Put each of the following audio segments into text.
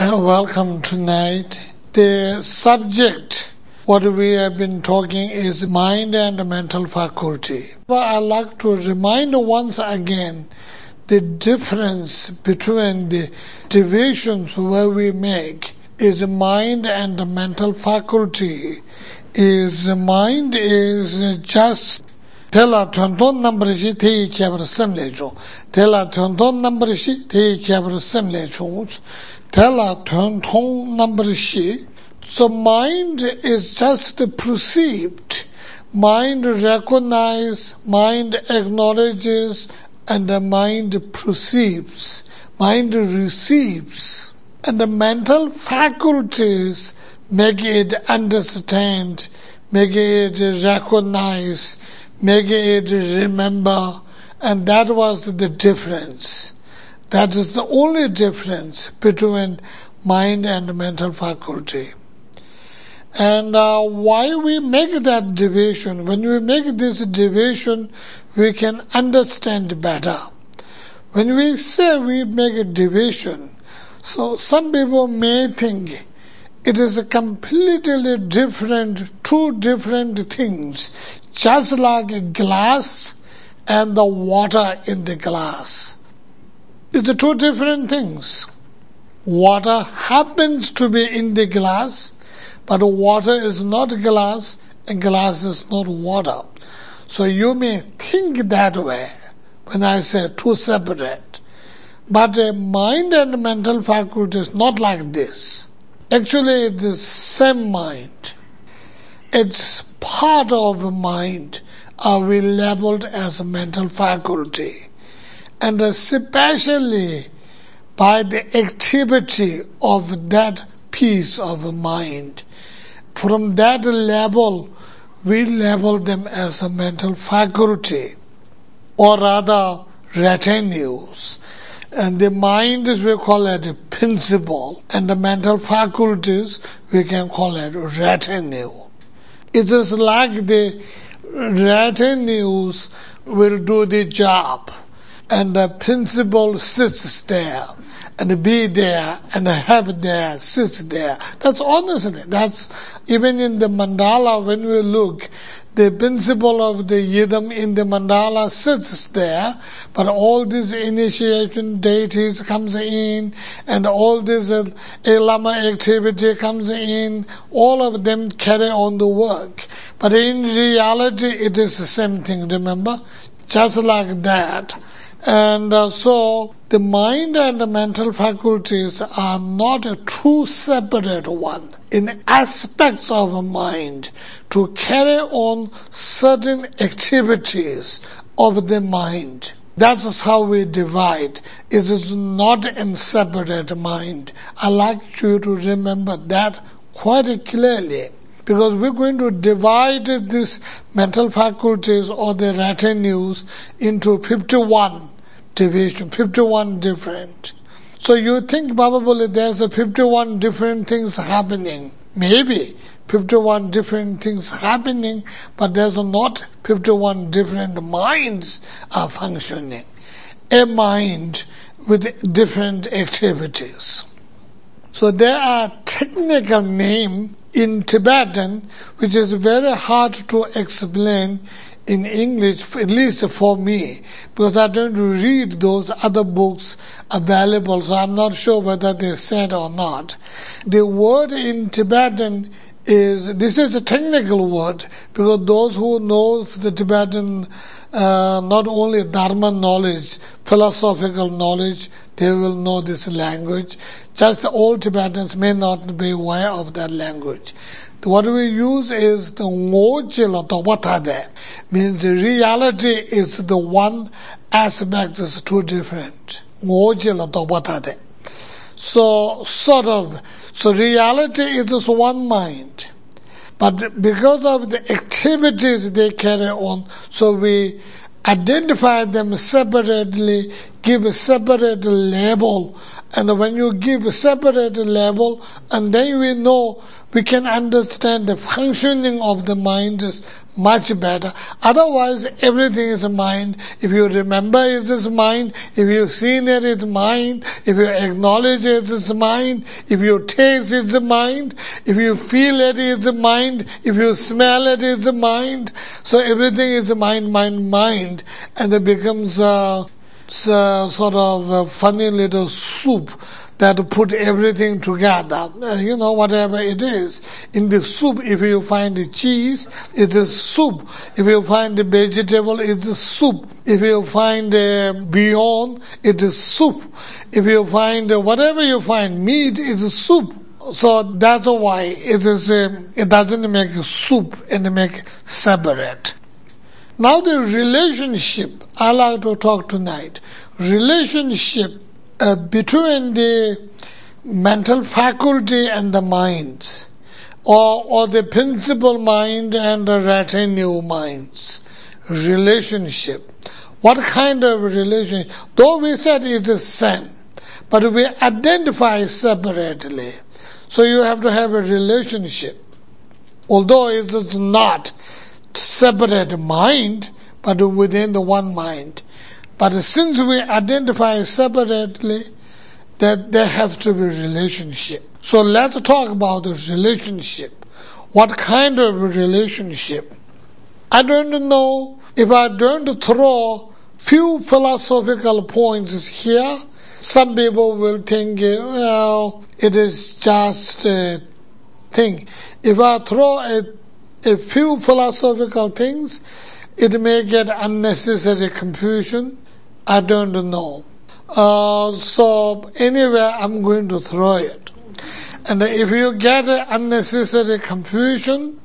Uh, welcome tonight. The subject, what we have been talking is mind and mental faculty. But I'd like to remind once again the difference between the divisions where we make is mind and mental faculty. Is mind is just tela tonton number shi te kyabar sem le chung tela number shi te kyabar sem le chung tela tonton number shi. So mind is just perceived. Mind recognizes, mind acknowledges and the mind perceives. Mind receives. And the mental faculties make it understand make it recognize make it remember, and that was the difference. That is the only difference between mind and mental faculty. And uh, why we make that division? When we make this division, we can understand better. When we say we make a division, so some people may think it is a completely different, two different things, just like a glass and the water in the glass. It's two different things. Water happens to be in the glass, but water is not glass and glass is not water. So you may think that way when I say two separate. But a mind and mental faculty is not like this. Actually, it's the same mind. It's part of mind are we labeled as mental faculty. And especially by the activity of that piece of mind. From that level, we label them as a mental faculty, or rather retinues. And the mind is we call it a principle, and the mental faculties we can call it retinue. It is like the retinues will do the job, and the principle sits there, and be there, and have there, sits there. That's honestly, that's even in the mandala when we look, the principle of the yidam in the mandala sits there, but all these initiation deities comes in, and all this uh, elama activity comes in, all of them carry on the work. But in reality, it is the same thing, remember? Just like that. And uh, so the mind and the mental faculties are not a true separate one. In aspects of a mind, to carry on certain activities of the mind. That's how we divide. It is not in separate mind. I like you to remember that quite clearly because we're going to divide these mental faculties or the retinues into 51 division, 51 different. So you think probably there's a 51 different things happening. Maybe 51 different things happening, but there's not 51 different minds are functioning. A mind with different activities. So there are technical name in Tibetan, which is very hard to explain in English, at least for me, because I don't read those other books available, so I'm not sure whether they said or not. The word in Tibetan is, this is a technical word, because those who knows the Tibetan, uh, not only Dharma knowledge, philosophical knowledge, they will know this language. Just all Tibetans may not be aware of that language. What we use is the ngojila watade. Means reality is the one aspect is two different. Ngojila watade. So sort of so reality is just one mind. But because of the activities they carry on, so we identify them separately, give a separate label. And when you give a separate label, and then we know we can understand the functioning of the mind is much better. Otherwise, everything is mind. If you remember it is mind, if you see it, it's mind. If you acknowledge it, it's mind. If you taste it's mind. If you feel it, it's mind. If you smell it, it's mind. So everything is mind, mind, mind. And it becomes a, a sort of funny little soup that put everything together. Uh, you know, whatever it is. In the soup, if you find the cheese, it is soup. If you find the vegetable, it is soup. If you find uh, beyond, it is soup. If you find uh, whatever you find, meat is soup. So that's why it is. Uh, it doesn't make soup and make separate. Now the relationship I like to talk tonight. Relationship uh, between the mental faculty and the mind, or, or the principal mind and the retinue minds relationship. What kind of relationship? Though we said it is the same, but we identify separately. So you have to have a relationship. Although it is not separate mind, but within the one mind. But since we identify separately, that there has to be relationship. So let's talk about the relationship. What kind of relationship? I don't know if I don't throw few philosophical points here. Some people will think, well, it is just a thing. If I throw a, a few philosophical things, it may get unnecessary confusion. I don't know. Uh, so anyway, I'm going to throw it. And if you get unnecessary confusion,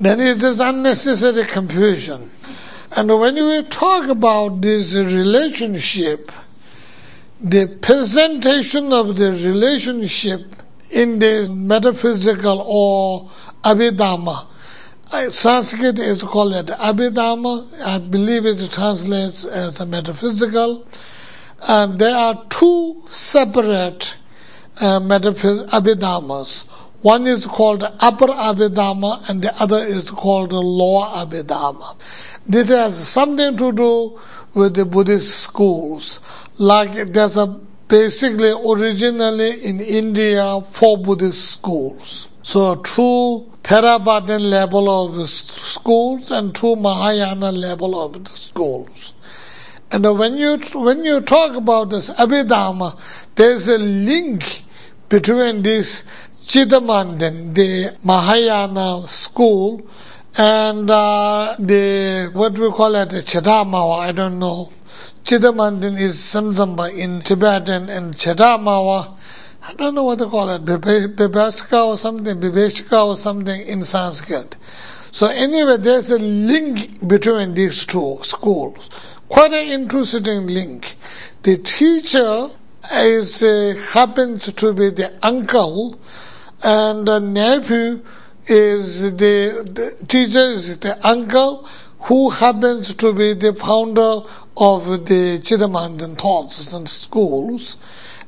then it is unnecessary confusion. And when we talk about this relationship, the presentation of the relationship in the metaphysical or abhidhamma, Sanskrit is called Abhidhamma. I believe it translates as metaphysical. And there are two separate uh, metaphys- Abhidhammas. One is called Upper Abhidhamma and the other is called Lower Abhidhamma. This has something to do with the Buddhist schools. Like there's a basically originally in India four Buddhist schools. So true Theravadan level of schools and true Mahayana level of schools. And when you when you talk about this Abhidharma, there's a link between this Chittamanden, the Mahayana school, and uh, the what we call it, the Chedamawa, I don't know. Chittamanden is Samsamba in Tibetan, and Chedamawa I don't know what to call it, Bibaska or something, Bibeshika or something in Sanskrit. So anyway, there's a link between these two schools. Quite an interesting link. The teacher is uh, happens to be the uncle, and the nephew is the, the teacher is the uncle who happens to be the founder of the Chittamanden thoughts and schools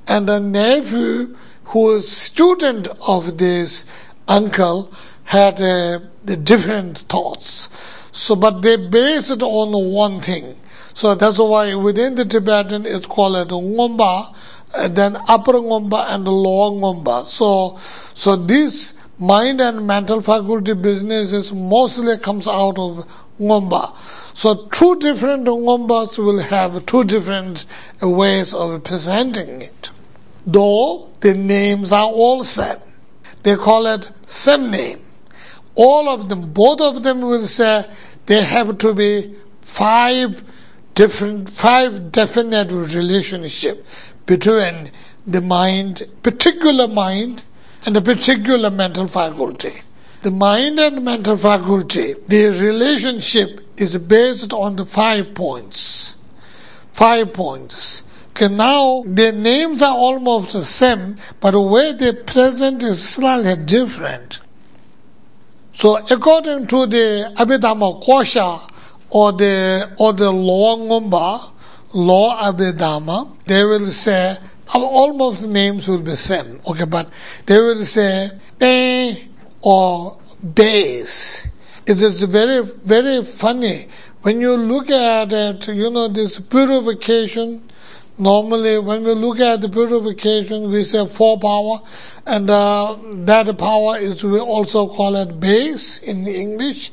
and the nephew who was student of this uncle had uh, different thoughts. So, but they based it on one thing. So that's why within the Tibetan it's called it Ngomba, then upper Ngomba and lower Ngomba. So, so this mind and mental faculty businesses mostly comes out of Ngomba. So two different Ngombas will have two different ways of presenting it though the names are all same. They call it same name. All of them, both of them will say they have to be five different, five definite relationship between the mind, particular mind, and a particular mental faculty. The mind and mental faculty, the relationship is based on the five points. Five points. Okay, now their names are almost the same, but the way they present is slightly different. So according to the Abhidhamma Kosha or the or the Lower Ngomba, law Abhidhamma, they will say, almost the names will be same, okay, but they will say, eh, or base. It is very, very funny. When you look at it, you know, this purification, normally when we look at the purification, we say four power, and uh, that power is, we also call it base in English,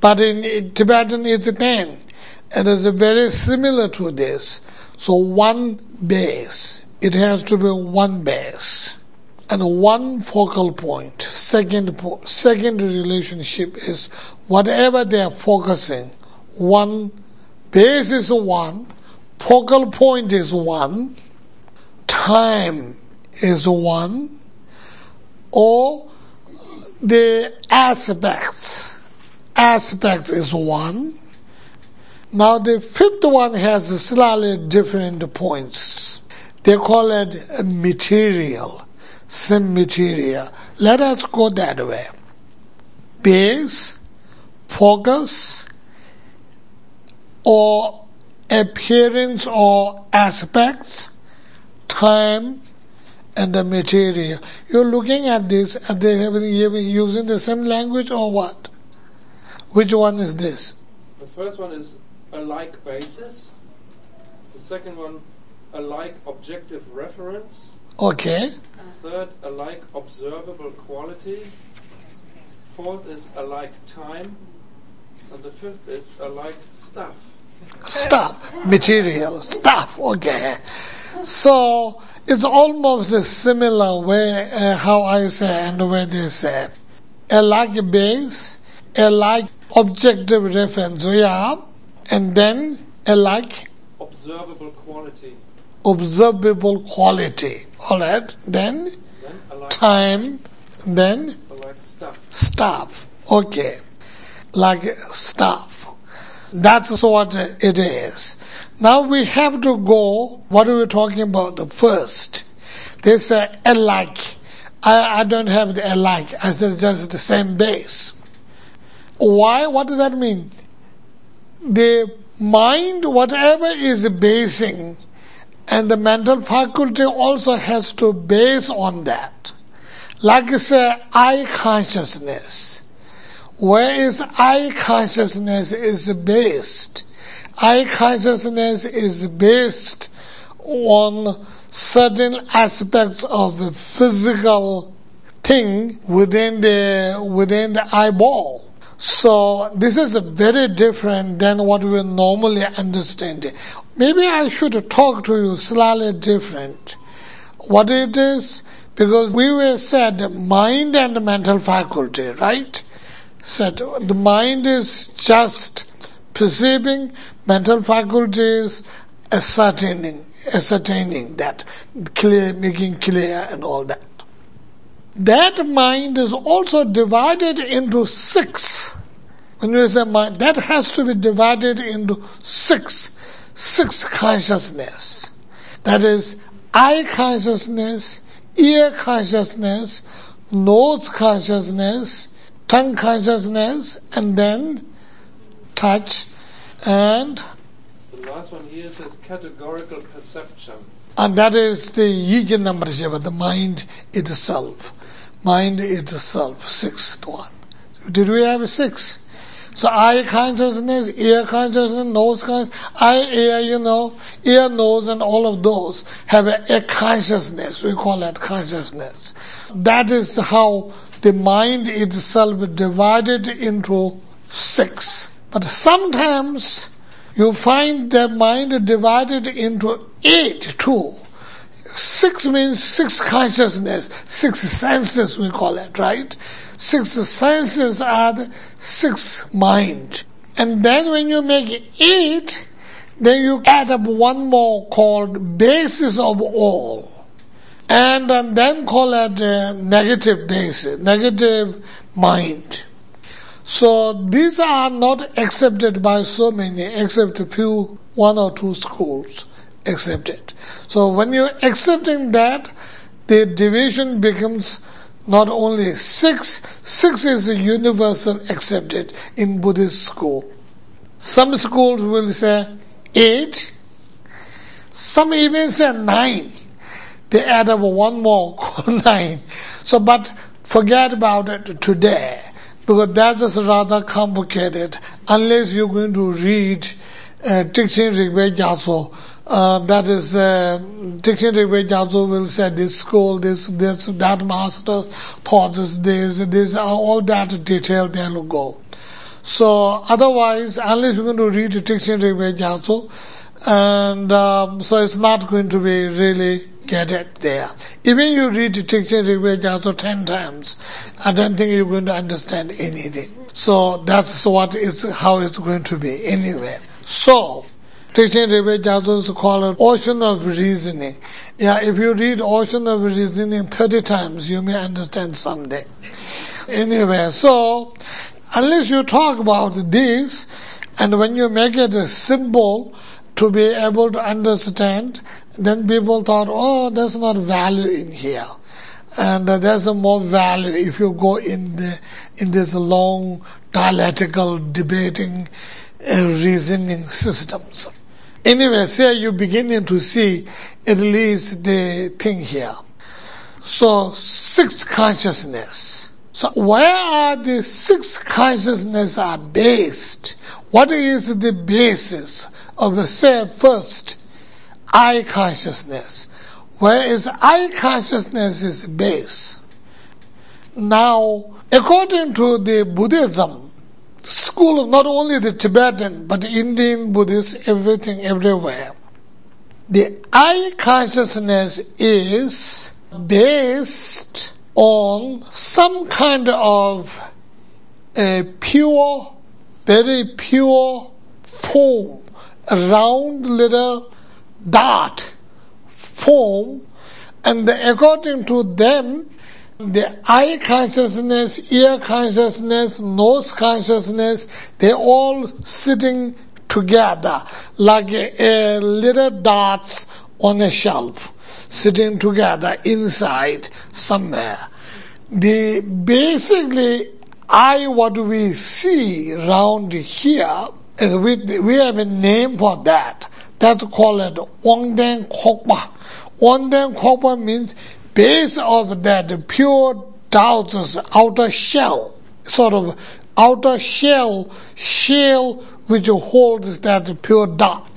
but in Tibetan it's ten. It is very similar to this. So one base. It has to be one base and one focal point. Second, second relationship is whatever they are focusing. One base is one, focal point is one, time is one, or the aspects. Aspects is one, now the fifth one has slightly different points. They call it material, some material. Let us go that way. Base, focus, or appearance or aspects, time, and the material. You're looking at this, and they have been using the same language or what? Which one is this? The first one is a like basis. The second one, a like objective reference. Okay. Third, a like observable quality. Fourth is a like time. And the fifth is a like stuff. Stuff, material, stuff, okay. So it's almost a similar way uh, how I say and the way they say. A like base, a like objective reference. Yeah and then a like observable quality. Observable quality. All right. Then, then like time. Then like stuff. Stuff. Okay. Like stuff. That's what it is. Now we have to go. What are we talking about? The first. They say alike. I, I don't have the alike. I said just the same base. Why? What does that mean? the mind, whatever is basing, and the mental faculty also has to base on that. Like say, I consciousness. Where is I consciousness is based? I consciousness is based on certain aspects of a physical thing within the within the eyeball. So this is very different than what we normally understand. Maybe I should talk to you slightly different. What it is, because we were said mind and mental faculty, right? Said the mind is just perceiving, mental faculties ascertaining, ascertaining that, clear, making clear and all that that mind is also divided into six. When you say mind, that has to be divided into six, six consciousness. That is eye consciousness, ear consciousness, nose consciousness, tongue consciousness, and then touch and the last one here says categorical perception. And that is the Yigin number the mind itself mind itself, sixth one. Did we have six? So eye consciousness, ear consciousness, nose consciousness, eye, ear, you know, ear, nose, and all of those have a, a consciousness. We call that consciousness. That is how the mind itself divided into six. But sometimes you find the mind divided into eight too. Six means six consciousness, six senses we call it, right? Six senses are the six mind. And then when you make eight, then you add up one more called basis of all. And, and then call it uh, negative basis, negative mind. So these are not accepted by so many, except a few, one or two schools accept it. So when you're accepting that, the division becomes not only six, six is universal accepted in Buddhist school. Some schools will say eight, Some even say nine. They add up one more, nine. So, but forget about it today because that is rather complicated unless you're going to read uh, Tikshin Rigved Gyatso. Uh, that is, uh, Rigved Gyatso will say this school, this, this, that master taught us this, this, all that detail there will go. So otherwise, unless you're going to read Tikshin Rigved Gyatso, and um, so it's not going to be really get it there. Even you read the teaching Rigveda also ten times, I don't think you're going to understand anything. So that's what is how it's going to be anyway. So teaching Rigveda is called ocean of reasoning. Yeah, if you read ocean of reasoning thirty times, you may understand someday. Anyway, so unless you talk about this, and when you make it a symbol to be able to understand, then people thought, oh, there's not value in here. And uh, there's a more value if you go in the, in this long dialectical debating uh, reasoning systems. Anyway, say you're beginning to see at least the thing here. So, six consciousness. So, where are the six consciousness are based? What is the basis of, the say, first, I consciousness, whereas I consciousness is base. Now, according to the Buddhism, school not only the Tibetan but Indian Buddhists, everything everywhere, the I consciousness is based on some kind of a pure, very pure form, a round little dot form, and according to them, the eye consciousness, ear consciousness, nose consciousness, they're all sitting together like a, a little dots on a shelf, sitting together inside somewhere. The basically eye what we see round here is we we have a name for that. That's called Wangdan Kokpa. Wangdan Kokpa means base of that pure Tao's outer shell, sort of outer shell, shell which holds that pure dot.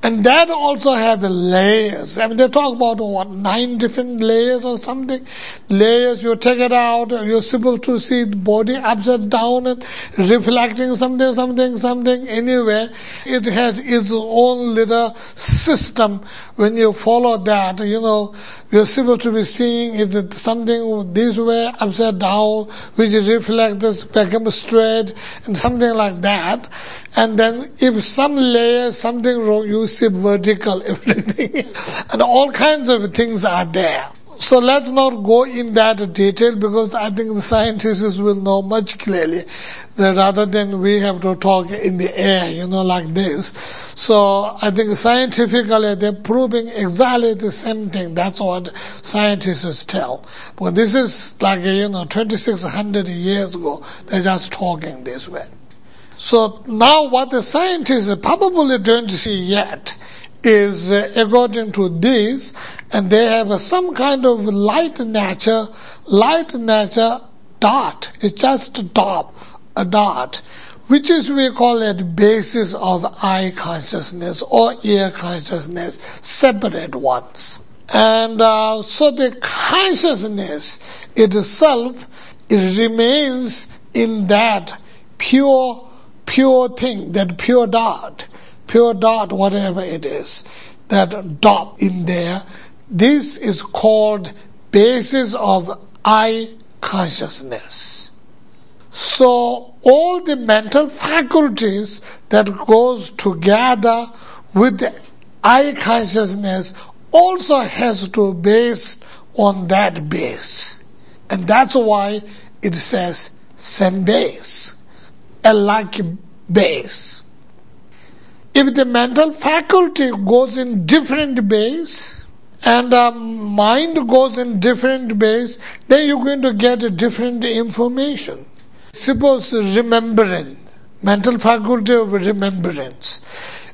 And that also have layers. I mean, they talk about what nine different layers or something. Layers, you take it out, uh, you're supposed to see the body upside down and reflecting something, something, something. Anyway, it has its own little system. When you follow that, you know, you're supposed to be seeing it something this way, upside down, which reflects, becomes straight, and something like that. And then if some layer, something wrong, you see vertical, everything. and all kinds of things are there. So let's not go in that detail because I think the scientists will know much clearly that rather than we have to talk in the air, you know, like this. So I think scientifically they're proving exactly the same thing. That's what scientists tell. But this is like, you know, 2600 years ago, they're just talking this way. So now what the scientists probably don't see yet is uh, according to this, and they have some kind of light nature, light nature dot. It's just a dot, a dot, which is we call it basis of eye consciousness or ear consciousness, separate ones. And uh, so the consciousness itself, it remains in that pure pure thing, that pure dot, pure dot, whatever it is, that dot in there, this is called basis of I consciousness. So all the mental faculties that goes together with the I consciousness also has to base on that base. And that's why it says same base a like base. If the mental faculty goes in different base and um, mind goes in different base, then you're going to get a different information. Suppose remembering, mental faculty of remembrance.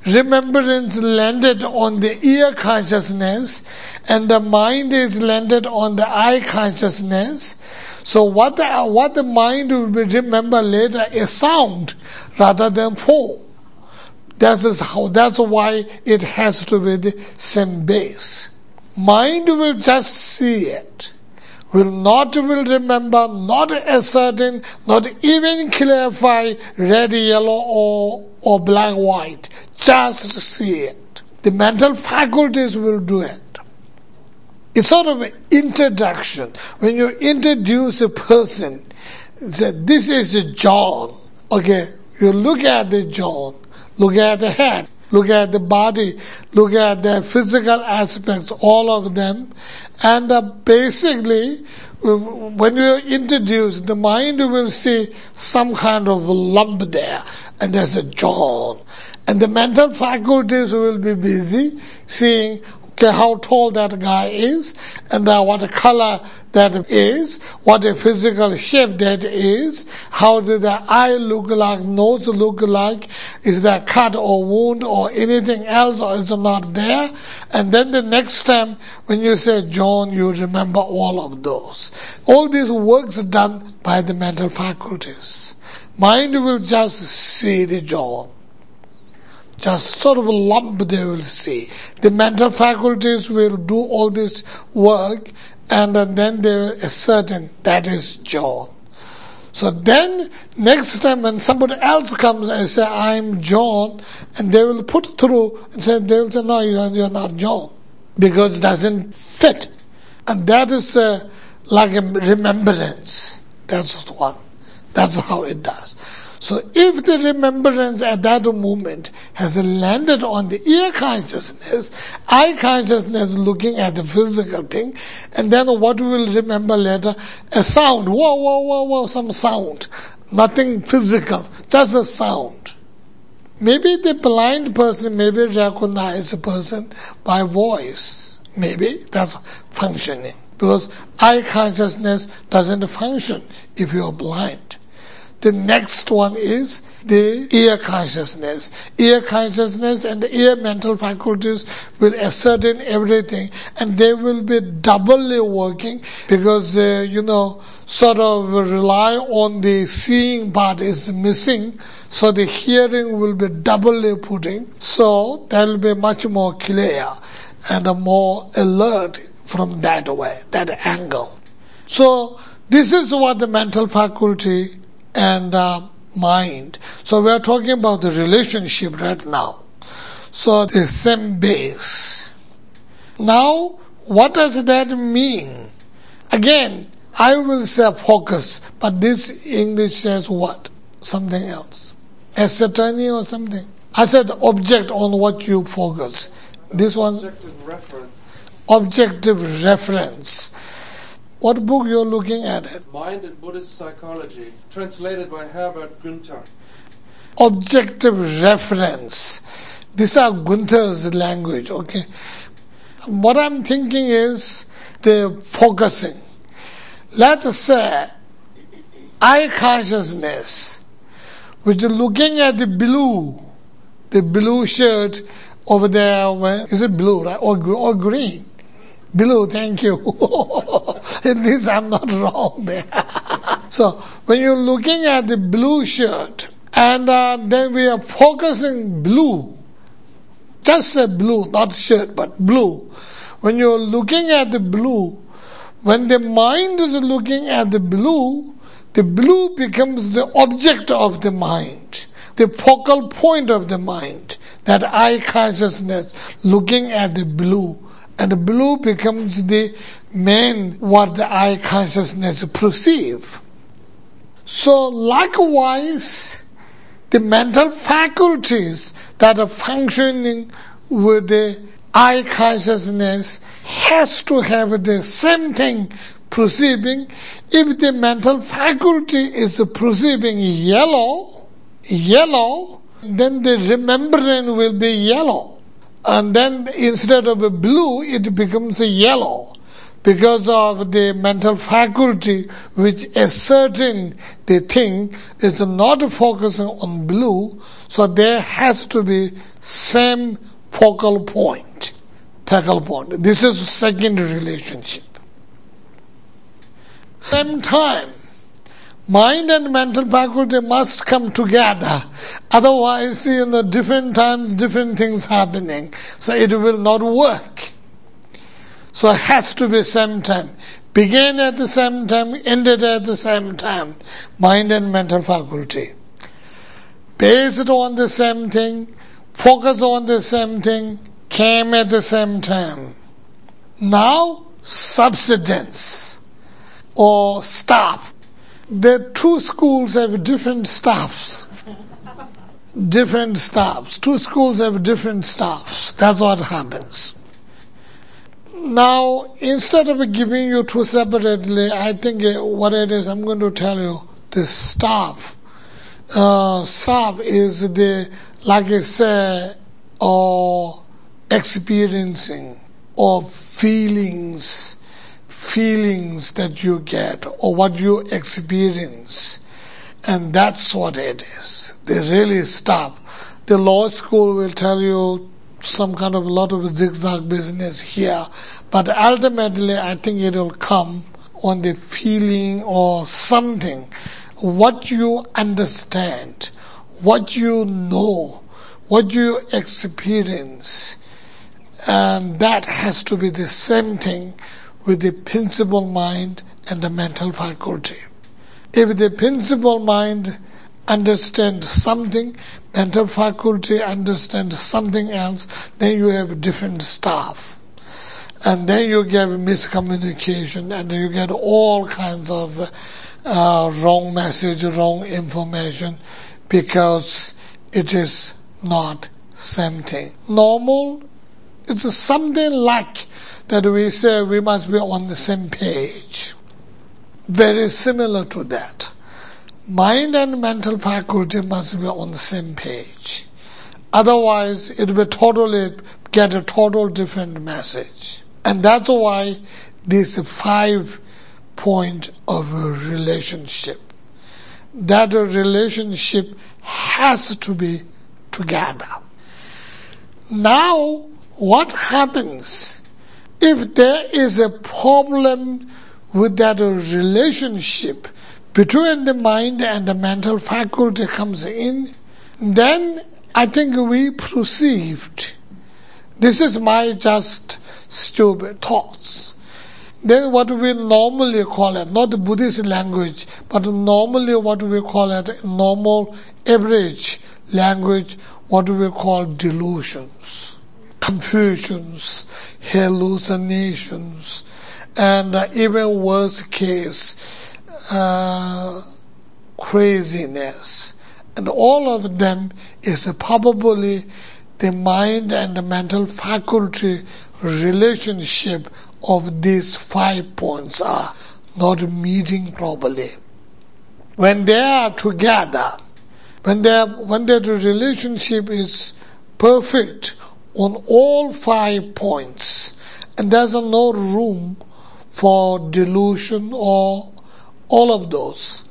remembrance landed on the ear consciousness and the mind is landed on the eye consciousness. So what the, what the mind will remember later is sound rather than form. That is how, that's why it has to be the same base. Mind will just see it will not will remember, not ascertain, not even clarify red, yellow, or, or black, white. Just see it. The mental faculties will do it. It's sort of an introduction. When you introduce a person, say, this is John. Okay, you look at the John, look at the head, look at the body, look at the physical aspects, all of them, and uh, basically, when you introduce, the mind you will see some kind of lump there, and there's a jaw. And the mental faculties will be busy seeing okay, how tall that guy is, and uh, what color that is, what a physical shape that is, how did the eye look like, nose look like, is there cut or wound or anything else or is it not there? And then the next time when you say John, you remember all of those. All these works done by the mental faculties. Mind will just see the John just sort of a lump they will see. The mental faculties will do all this work and then they will ascertain that is John. So then, next time when somebody else comes and say, I'm John, and they will put through and say, they will say, no, you're, you're not John. Because it doesn't fit. And that is uh, like a remembrance. That's one. That's how it does. So if the remembrance at that moment has landed on the ear consciousness, eye consciousness looking at the physical thing, and then what we will remember later? A sound. Whoa, whoa, whoa, whoa, some sound. Nothing physical, just a sound. Maybe the blind person maybe recognize a person by voice. Maybe that's functioning. Because eye consciousness doesn't function if you're blind. The next one is the ear consciousness. Ear consciousness and the ear mental faculties will ascertain everything and they will be doubly working because, uh, you know, sort of rely on the seeing part is missing. So the hearing will be doubly putting. So that will be much more clear and more alert from that way, that angle. So this is what the mental faculty and uh, mind. So we are talking about the relationship right now. So the same base. Now, what does that mean? Again, I will say focus, but this English says what? Something else. A Ascertaining or something. I said object on what you focus. This one. Objective reference. Objective reference. What book you're looking at it? Mind and Buddhist Psychology, translated by Herbert Guenther. Objective reference. These are Guenther's language, okay? What I'm thinking is the focusing. Let's say eye consciousness, which is looking at the blue, the blue shirt over there, is it blue, right? Or, or green? Below, thank you. At least I'm not wrong there. so when you're looking at the blue shirt, and uh, then we are focusing blue, just say blue, not shirt, but blue. When you're looking at the blue, when the mind is looking at the blue, the blue becomes the object of the mind, the focal point of the mind, that eye consciousness looking at the blue and blue becomes the main what the eye consciousness perceive. So likewise, the mental faculties that are functioning with the eye consciousness has to have the same thing perceiving. If the mental faculty is perceiving yellow, yellow, then the remembrance will be yellow and then instead of a blue, it becomes a yellow because of the mental faculty which ascertain the thing is not focusing on blue, so there has to be same focal point. Focal point. This is second relationship. Same time, mind and mental faculty must come together. Otherwise, see, in the different times, different things happening. So it will not work. So it has to be same time. Begin at the same time, ended at the same time. Mind and mental faculty. Based on the same thing, focus on the same thing, came at the same time. Now, subsidence or staff. The two schools have different staffs. different staffs. Two schools have different staffs. That's what happens. Now, instead of giving you two separately, I think uh, what it is, I'm going to tell you the staff. Uh, staff is the, like I say, or experiencing, or feelings, feelings that you get, or what you experience. And that's what it is. They really stop. The law school will tell you some kind of a lot of zigzag business here, but ultimately I think it will come on the feeling or something, what you understand, what you know, what you experience, and that has to be the same thing with the principal mind and the mental faculty. If the principal mind understands something, mental faculty understands something else, then you have different staff. And then you get miscommunication and you get all kinds of uh, wrong message, wrong information because it is not same thing. Normal, it's something like that we say we must be on the same page. Very similar to that mind and mental faculty must be on the same page. Otherwise, it will totally get a total different message. And that's why this five point of a relationship. That a relationship has to be together. Now, what happens if there is a problem with that relationship between the mind and the mental faculty comes in, then I think we perceived. This is my just stupid thoughts. Then what we normally call it, not the Buddhist language, but normally what we call it, normal average language, what we call delusions, confusions, hallucinations, and uh, even worse case, uh, craziness. And all of them is probably the mind and the mental faculty relationship of these five points are not meeting properly. When they are together, when they when their relationship is perfect on all five points, and there's no room for delusion or all of those.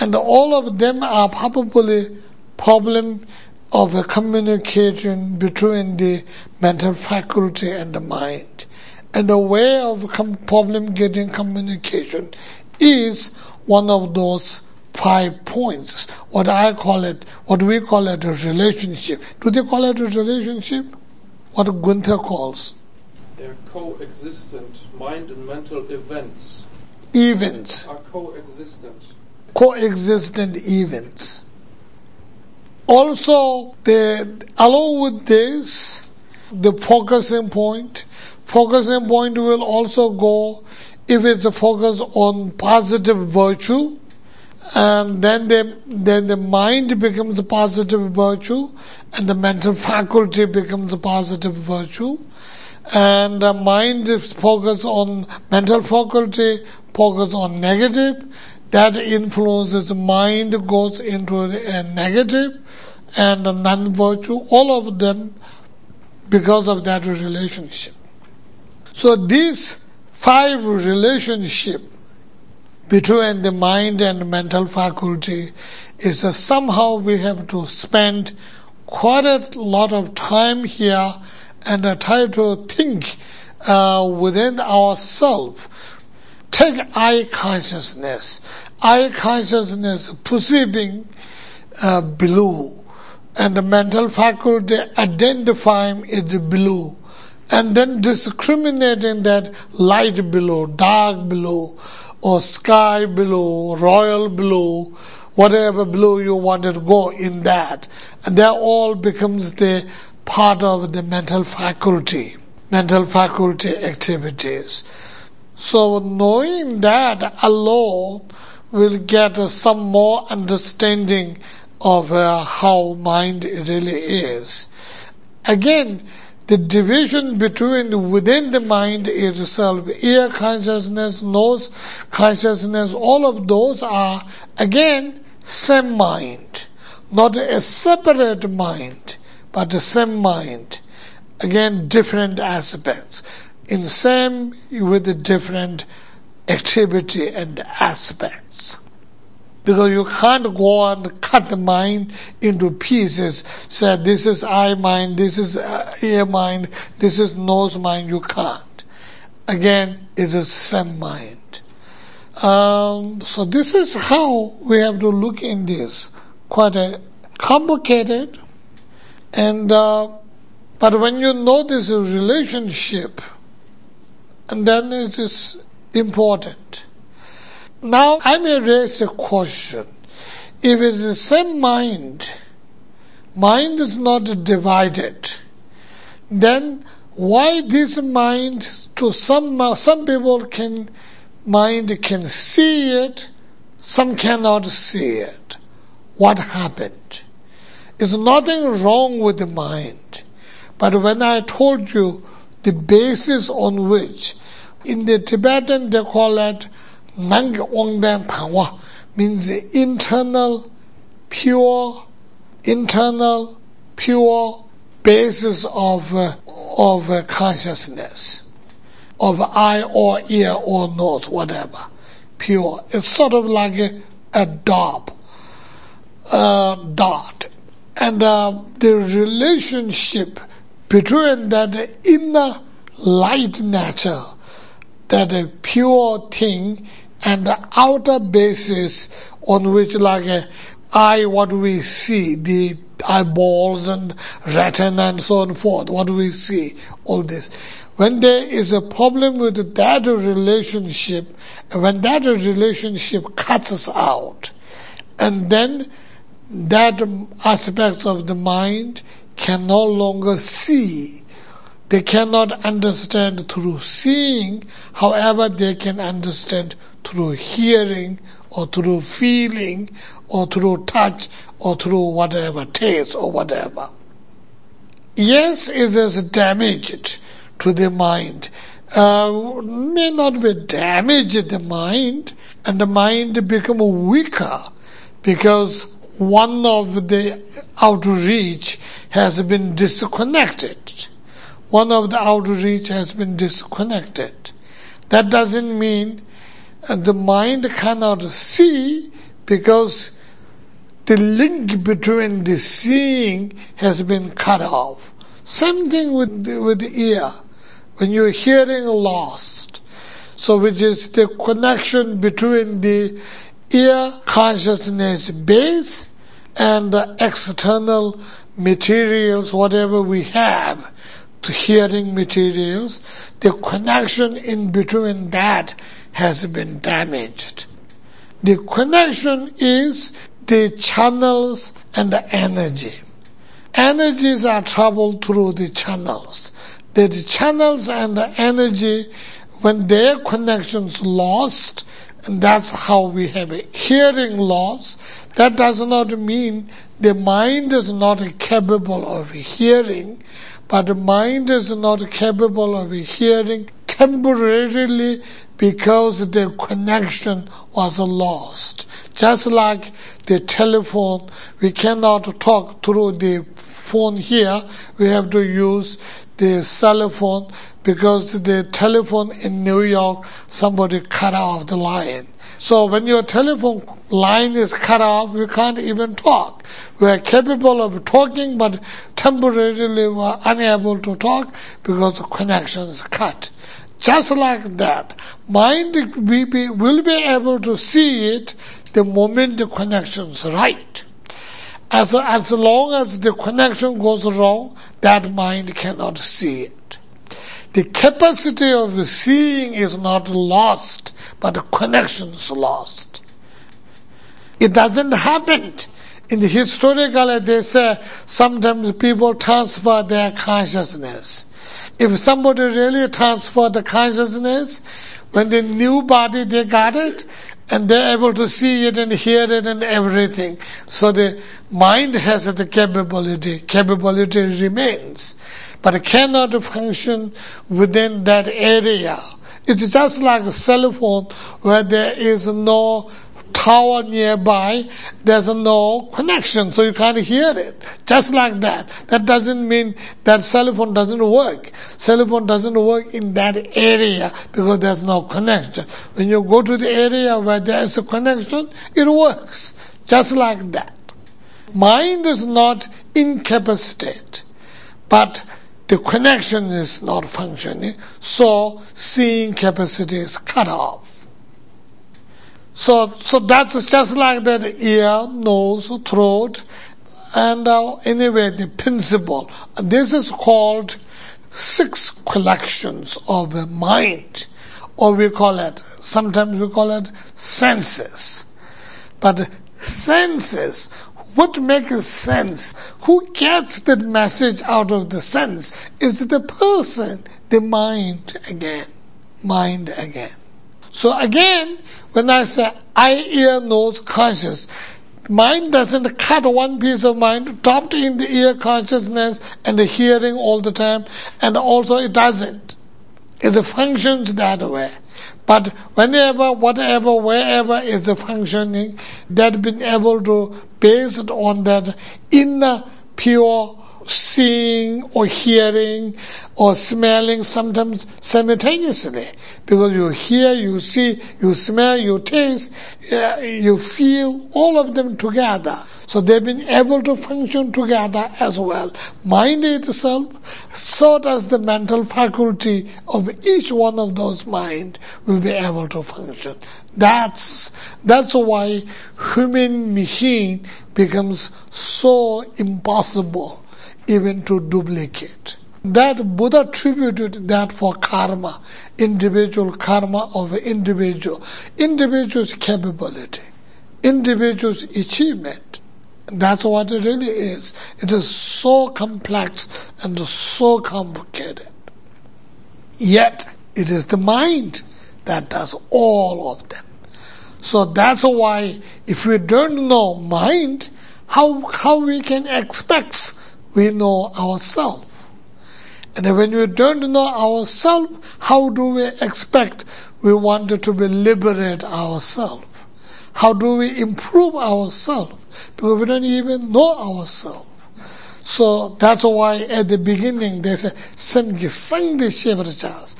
And all of them are probably problem of a communication between the mental faculty and the mind. And the way of problem getting communication is one of those five points. What I call it, what we call it a relationship. Do they call it a relationship? What Guenther calls? They're coexistent mind and mental events events. Are coexistent. Coexistent events. Also, the, along with this, the focusing point, focusing point will also go if it's a focus on positive virtue, and then the, then the mind becomes a positive virtue, and the mental faculty becomes a positive virtue, and the mind is focused on mental faculty, focus on negative, that influences the mind goes into a uh, negative and a non-virtue, all of them because of that relationship. So these five relationship between the mind and mental faculty is that somehow we have to spend quite a lot of time here and try to think uh, within ourselves. Take eye consciousness. Eye consciousness perceiving uh, blue and the mental faculty identifying it blue and then discriminating that light below, dark below, or sky blue, royal blue, whatever blue you want to go in that. And that all becomes the part of the mental faculty, mental faculty activities. So knowing that alone will get some more understanding of uh, how mind really is. Again, the division between within the mind itself, ear consciousness, nose consciousness, all of those are again same mind, not a separate mind, but the same mind. Again, different aspects. In same with the different activity and aspects because you can't go and cut the mind into pieces. Say this is eye mind, this is uh, ear mind, this is nose mind. You can't. Again, it is the same mind. Um, so this is how we have to look in this. Quite a complicated, and uh, but when you know this relationship, and then it is important. Now I may raise a question. If it is the same mind, mind is not divided, then why this mind to some some people can mind can see it, some cannot see it. What happened? There's nothing wrong with the mind. But when I told you the basis on which, in the Tibetan they call it Nang Wangdan Tangwa means the internal, pure, internal, pure basis of, of consciousness, of eye or ear or nose, whatever, pure. It's sort of like a, a dot, a dot. And uh, the relationship between that inner light nature, that a pure thing, and the outer basis on which like uh, a eye what we see the eyeballs and retina and so on forth what we see all this. When there is a problem with that relationship when that relationship cuts us out and then that aspects of the mind can no longer see. They cannot understand through seeing. However they can understand through hearing or through feeling or through touch or through whatever taste or whatever. Yes, it is damaged to the mind. Uh, may not be damaged the mind and the mind become weaker because one of the outreach has been disconnected. One of the outreach has been disconnected. That doesn't mean and the mind cannot see because the link between the seeing has been cut off. Same thing with the, with the ear. When you're hearing lost, so which is the connection between the ear consciousness base and the external materials, whatever we have, the hearing materials, the connection in between that has been damaged. The connection is the channels and the energy. Energies are traveled through the channels. The channels and the energy, when their connections lost, and that's how we have a hearing loss. That does not mean the mind is not capable of hearing, but the mind is not capable of hearing temporarily because the connection was lost. Just like the telephone, we cannot talk through the phone here. We have to use the cell phone because the telephone in New York, somebody cut off the line. So when your telephone line is cut off, you can't even talk. We are capable of talking, but temporarily we are unable to talk because the connection is cut. Just like that, mind will be, will be able to see it the moment the connection is right. As, as long as the connection goes wrong, that mind cannot see it. The capacity of seeing is not lost, but the connection is lost. It doesn't happen. In the historical, they say sometimes people transfer their consciousness. If somebody really transfer the consciousness, when the new body they got it, and they're able to see it and hear it and everything. So the mind has the capability. Capability remains but it cannot function within that area. It's just like a cell phone where there is no tower nearby, there's no connection, so you can't hear it. Just like that. That doesn't mean that cell phone doesn't work. Cell phone doesn't work in that area because there's no connection. When you go to the area where there is a connection, it works. Just like that. Mind is not incapacitated, but the connection is not functioning, so seeing capacity is cut off. So, so that's just like that ear, nose, throat, and uh, anyway, the principle. This is called six collections of mind, or we call it, sometimes we call it senses. But senses what makes sense? Who gets the message out of the sense? Is the person, the mind again. Mind again. So again, when I say eye, ear, nose, conscious, mind doesn't cut one piece of mind, dropped in the ear consciousness and the hearing all the time, and also it doesn't. It functions that way. But whenever, whatever, wherever is functioning, that being able to, based on that inner pure seeing or hearing or smelling sometimes simultaneously because you hear, you see, you smell, you taste, uh, you feel all of them together. So they've been able to function together as well. Mind itself, so does the mental faculty of each one of those mind will be able to function. That's, that's why human machine becomes so impossible even to duplicate. That Buddha attributed that for karma, individual karma of individual, individual's capability, individual's achievement. That's what it really is. It is so complex and so complicated. Yet, it is the mind that does all of them. So that's why if we don't know mind, how, how we can expect we know ourselves. And when we don't know ourselves, how do we expect we want to be liberate ourselves? How do we improve ourselves? Because we don't even know ourselves. So that's why at the beginning they say, Samgi Sangdi Shevachas.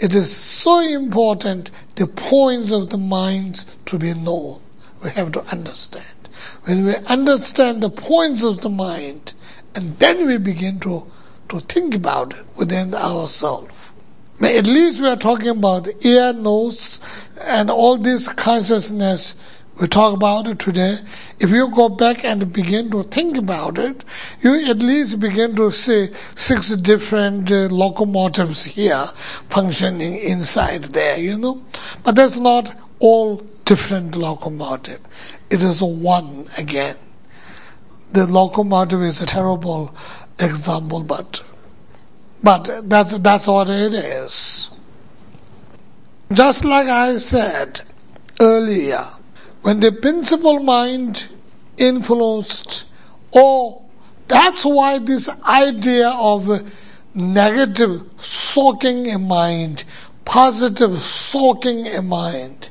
It is so important the points of the minds to be known. We have to understand. When we understand the points of the mind, and then we begin to, to think about it within ourselves. At least we are talking about ear, nose, and all this consciousness we talk about it today. If you go back and begin to think about it, you at least begin to see six different uh, locomotives here functioning inside there, you know. But that's not all different locomotive. It is one again. The locomotive is a terrible example, but but that's that's what it is. Just like I said earlier, when the principal mind influenced, oh, that's why this idea of negative soaking a mind, positive soaking a mind,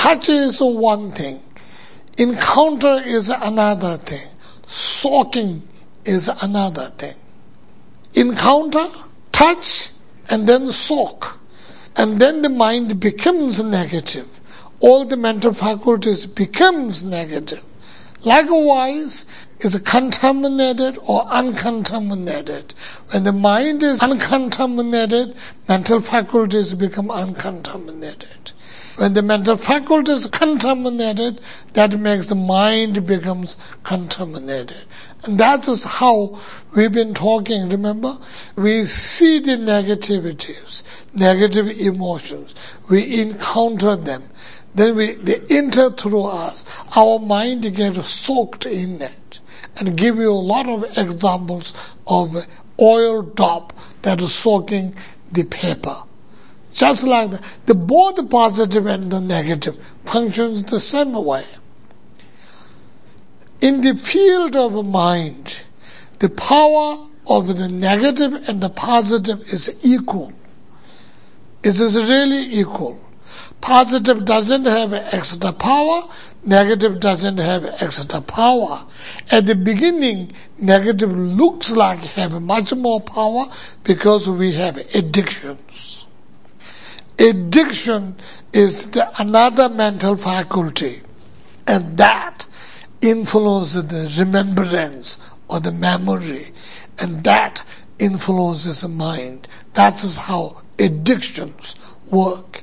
touch is one thing, encounter is another thing, soaking is another thing. Encounter, touch and then soak. And then the mind becomes negative. All the mental faculties becomes negative. Likewise, is contaminated or uncontaminated. When the mind is uncontaminated, mental faculties become uncontaminated. When the mental faculty is contaminated, that makes the mind becomes contaminated. And that is how we've been talking, remember? We see the negativities, negative emotions. We encounter them. Then we, they enter through us. Our mind gets soaked in that. And give you a lot of examples of oil drop that is soaking the paper. Just like the, the both the positive and the negative functions the same way. In the field of mind, the power of the negative and the positive is equal. It is really equal. Positive doesn't have extra power, negative doesn't have extra power. At the beginning, negative looks like have much more power because we have addictions. Addiction is the, another mental faculty, and that influences the remembrance or the memory, and that influences the mind. That is how addictions work.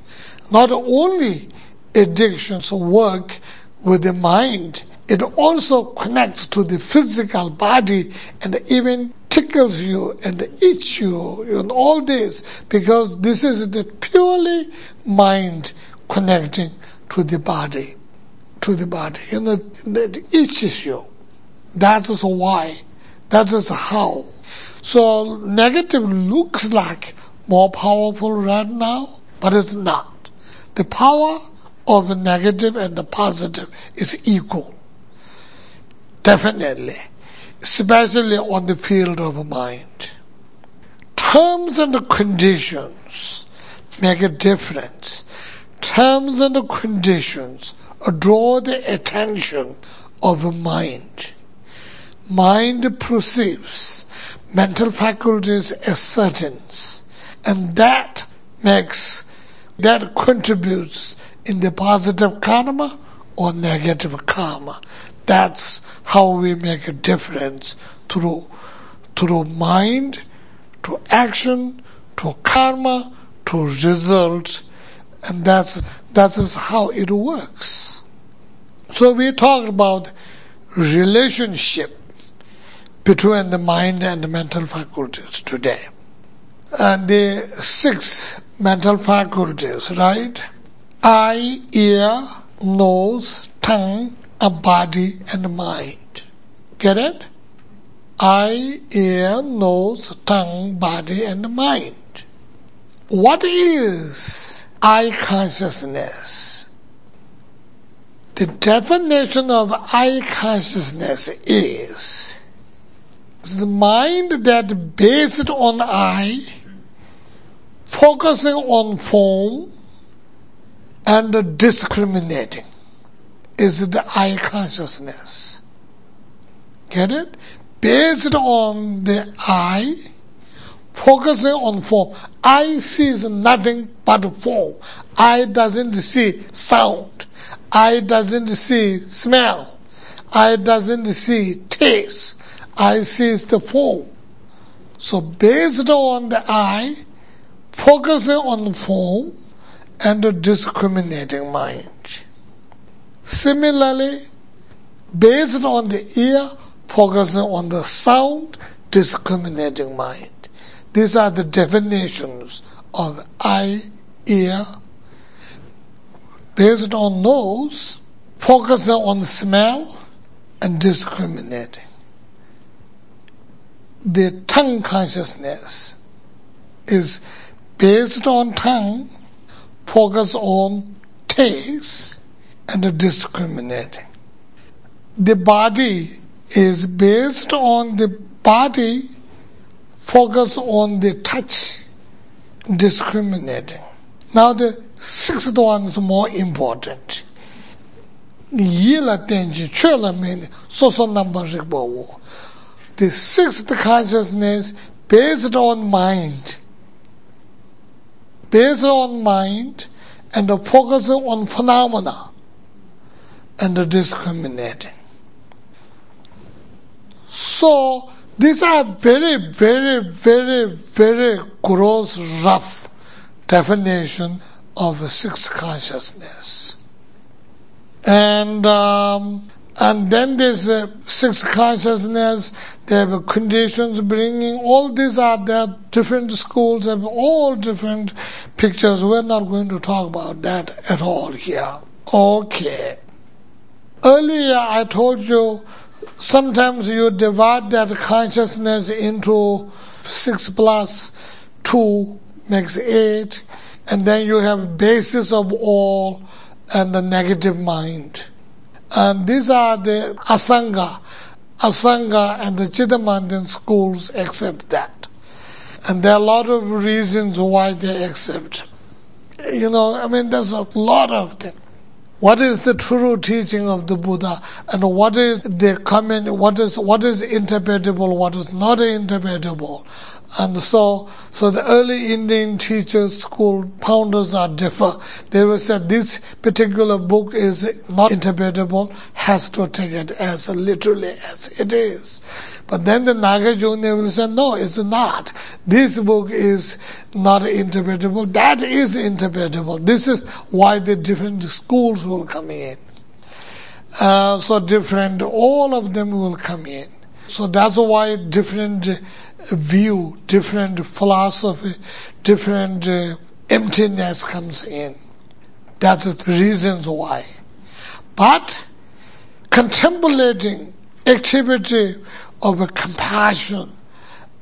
Not only addictions work with the mind, it also connects to the physical body and even tickles you and itch you and all this because this is the purely mind connecting to the body, to the body. You know, it itches you. That is why. That is how. So negative looks like more powerful right now, but it's not. The power of the negative and the positive is equal. Definitely. Especially on the field of mind. Terms and conditions make a difference. Terms and conditions draw the attention of the mind. Mind perceives, mental faculties ascertains, and that makes that contributes in the positive karma or negative karma. That's how we make a difference through through mind, to action, to karma, to result, and that's that is how it works. So we talked about relationship between the mind and the mental faculties today. And the six mental faculties, right? Eye, ear, nose, tongue, a body, and a mind. Get it? Eye, ear, nose, tongue, body, and mind. What is eye consciousness? The definition of eye consciousness is the mind that based on eye focusing on form and discriminating is the eye consciousness. Get it? Based on the eye, focusing on form. Eye sees nothing but form. Eye doesn't see sound. Eye doesn't see smell. Eye doesn't see taste. Eye sees the form. So based on the eye, focusing on form and discriminating mind. Similarly, based on the ear, focusing on the sound, discriminating mind. These are the definitions of eye, ear. Based on nose, focusing on smell and discriminating. The tongue consciousness is based on tongue, focus on taste and discriminating. The body is based on the body, focus on the touch, discriminating. Now the sixth one is more important. The sixth consciousness based on mind based on mind and focus on phenomena and discriminating. So these are very, very, very, very gross, rough definition of a sixth consciousness. And um, and then there's a sixth consciousness. They have conditions bringing all these are there. Different schools have all different pictures. We're not going to talk about that at all here. Okay. Earlier I told you sometimes you divide that consciousness into six plus two makes eight, and then you have basis of all and the negative mind. And these are the Asanga. Asanga and the Chittamatrin schools accept that. And there are a lot of reasons why they accept. You know, I mean, there's a lot of them. What is the true teaching of the Buddha, and what is the comment? What is what is interpretable? What is not interpretable? And so, so the early Indian teachers, school founders are differ. They will say this particular book is not interpretable, has to take it as literally as it is. But then the Nagarjuna will say, no, it's not. This book is not interpretable. That is interpretable. This is why the different schools will come in. Uh, so different, all of them will come in. So that's why different view, different philosophy, different uh, emptiness comes in. That's the reasons why. But contemplating activity of compassion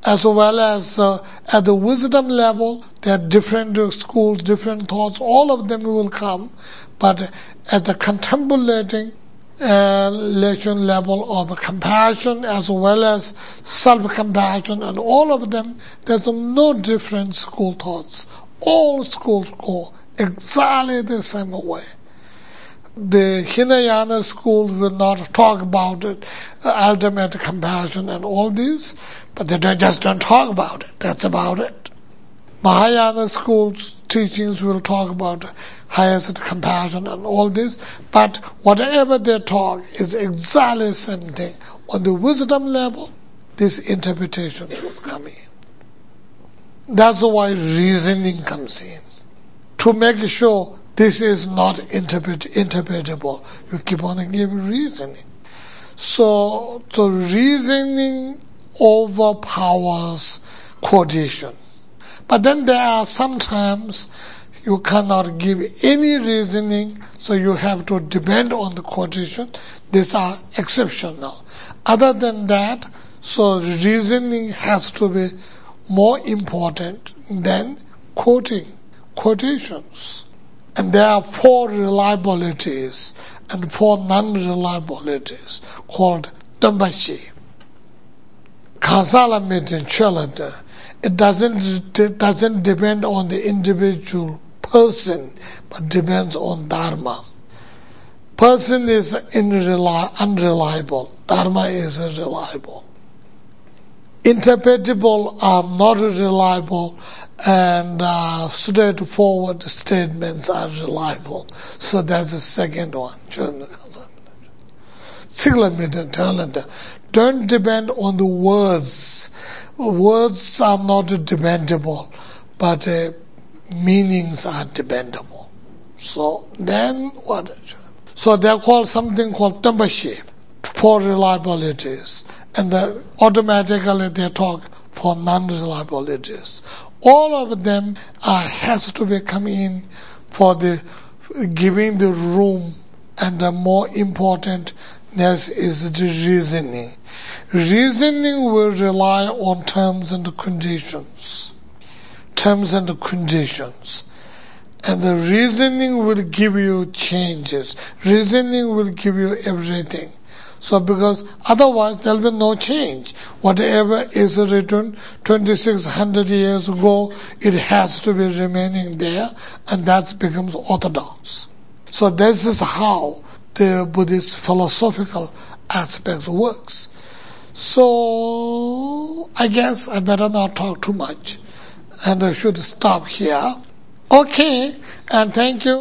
as well as uh, at the wisdom level, there are different schools, different thoughts, all of them will come, but at the contemplating uh, level of compassion as well as self-compassion and all of them, there's no different school thoughts. All schools go exactly the same way the Hinayana schools will not talk about it, ultimate compassion and all this, but they don't, just don't talk about it. That's about it. Mahayana schools teachings will talk about highest compassion and all this, but whatever they talk is exactly the same thing. On the wisdom level, these interpretations will come in. That's why reasoning comes in. To make sure this is not interpret, interpretable. You keep on giving reasoning. So, the reasoning overpowers quotation. But then there are sometimes you cannot give any reasoning, so you have to depend on the quotation. These are exceptional. Other than that, so reasoning has to be more important than quoting quotations. And there are four reliabilities and four non-reliabilities called Dambashi. Kansala meeting chalada. It doesn't it doesn't depend on the individual person, but depends on dharma. Person is unreliable. Dharma is reliable. Interpretable are not reliable and uh, straightforward statements are reliable. So that's the second one. Don't depend on the words. Words are not dependable, but uh, meanings are dependable. So then what? So they're called something called tambashi for reliabilities, and automatically they talk for non-reliabilities all of them has to be come in for the giving the room and the more importantness is the reasoning. Reasoning will rely on terms and conditions. Terms and conditions. And the reasoning will give you changes. Reasoning will give you everything. So because otherwise there will be no change. Whatever is written 2600 years ago, it has to be remaining there and that becomes orthodox. So this is how the Buddhist philosophical aspect works. So I guess I better not talk too much and I should stop here. Okay, and thank you.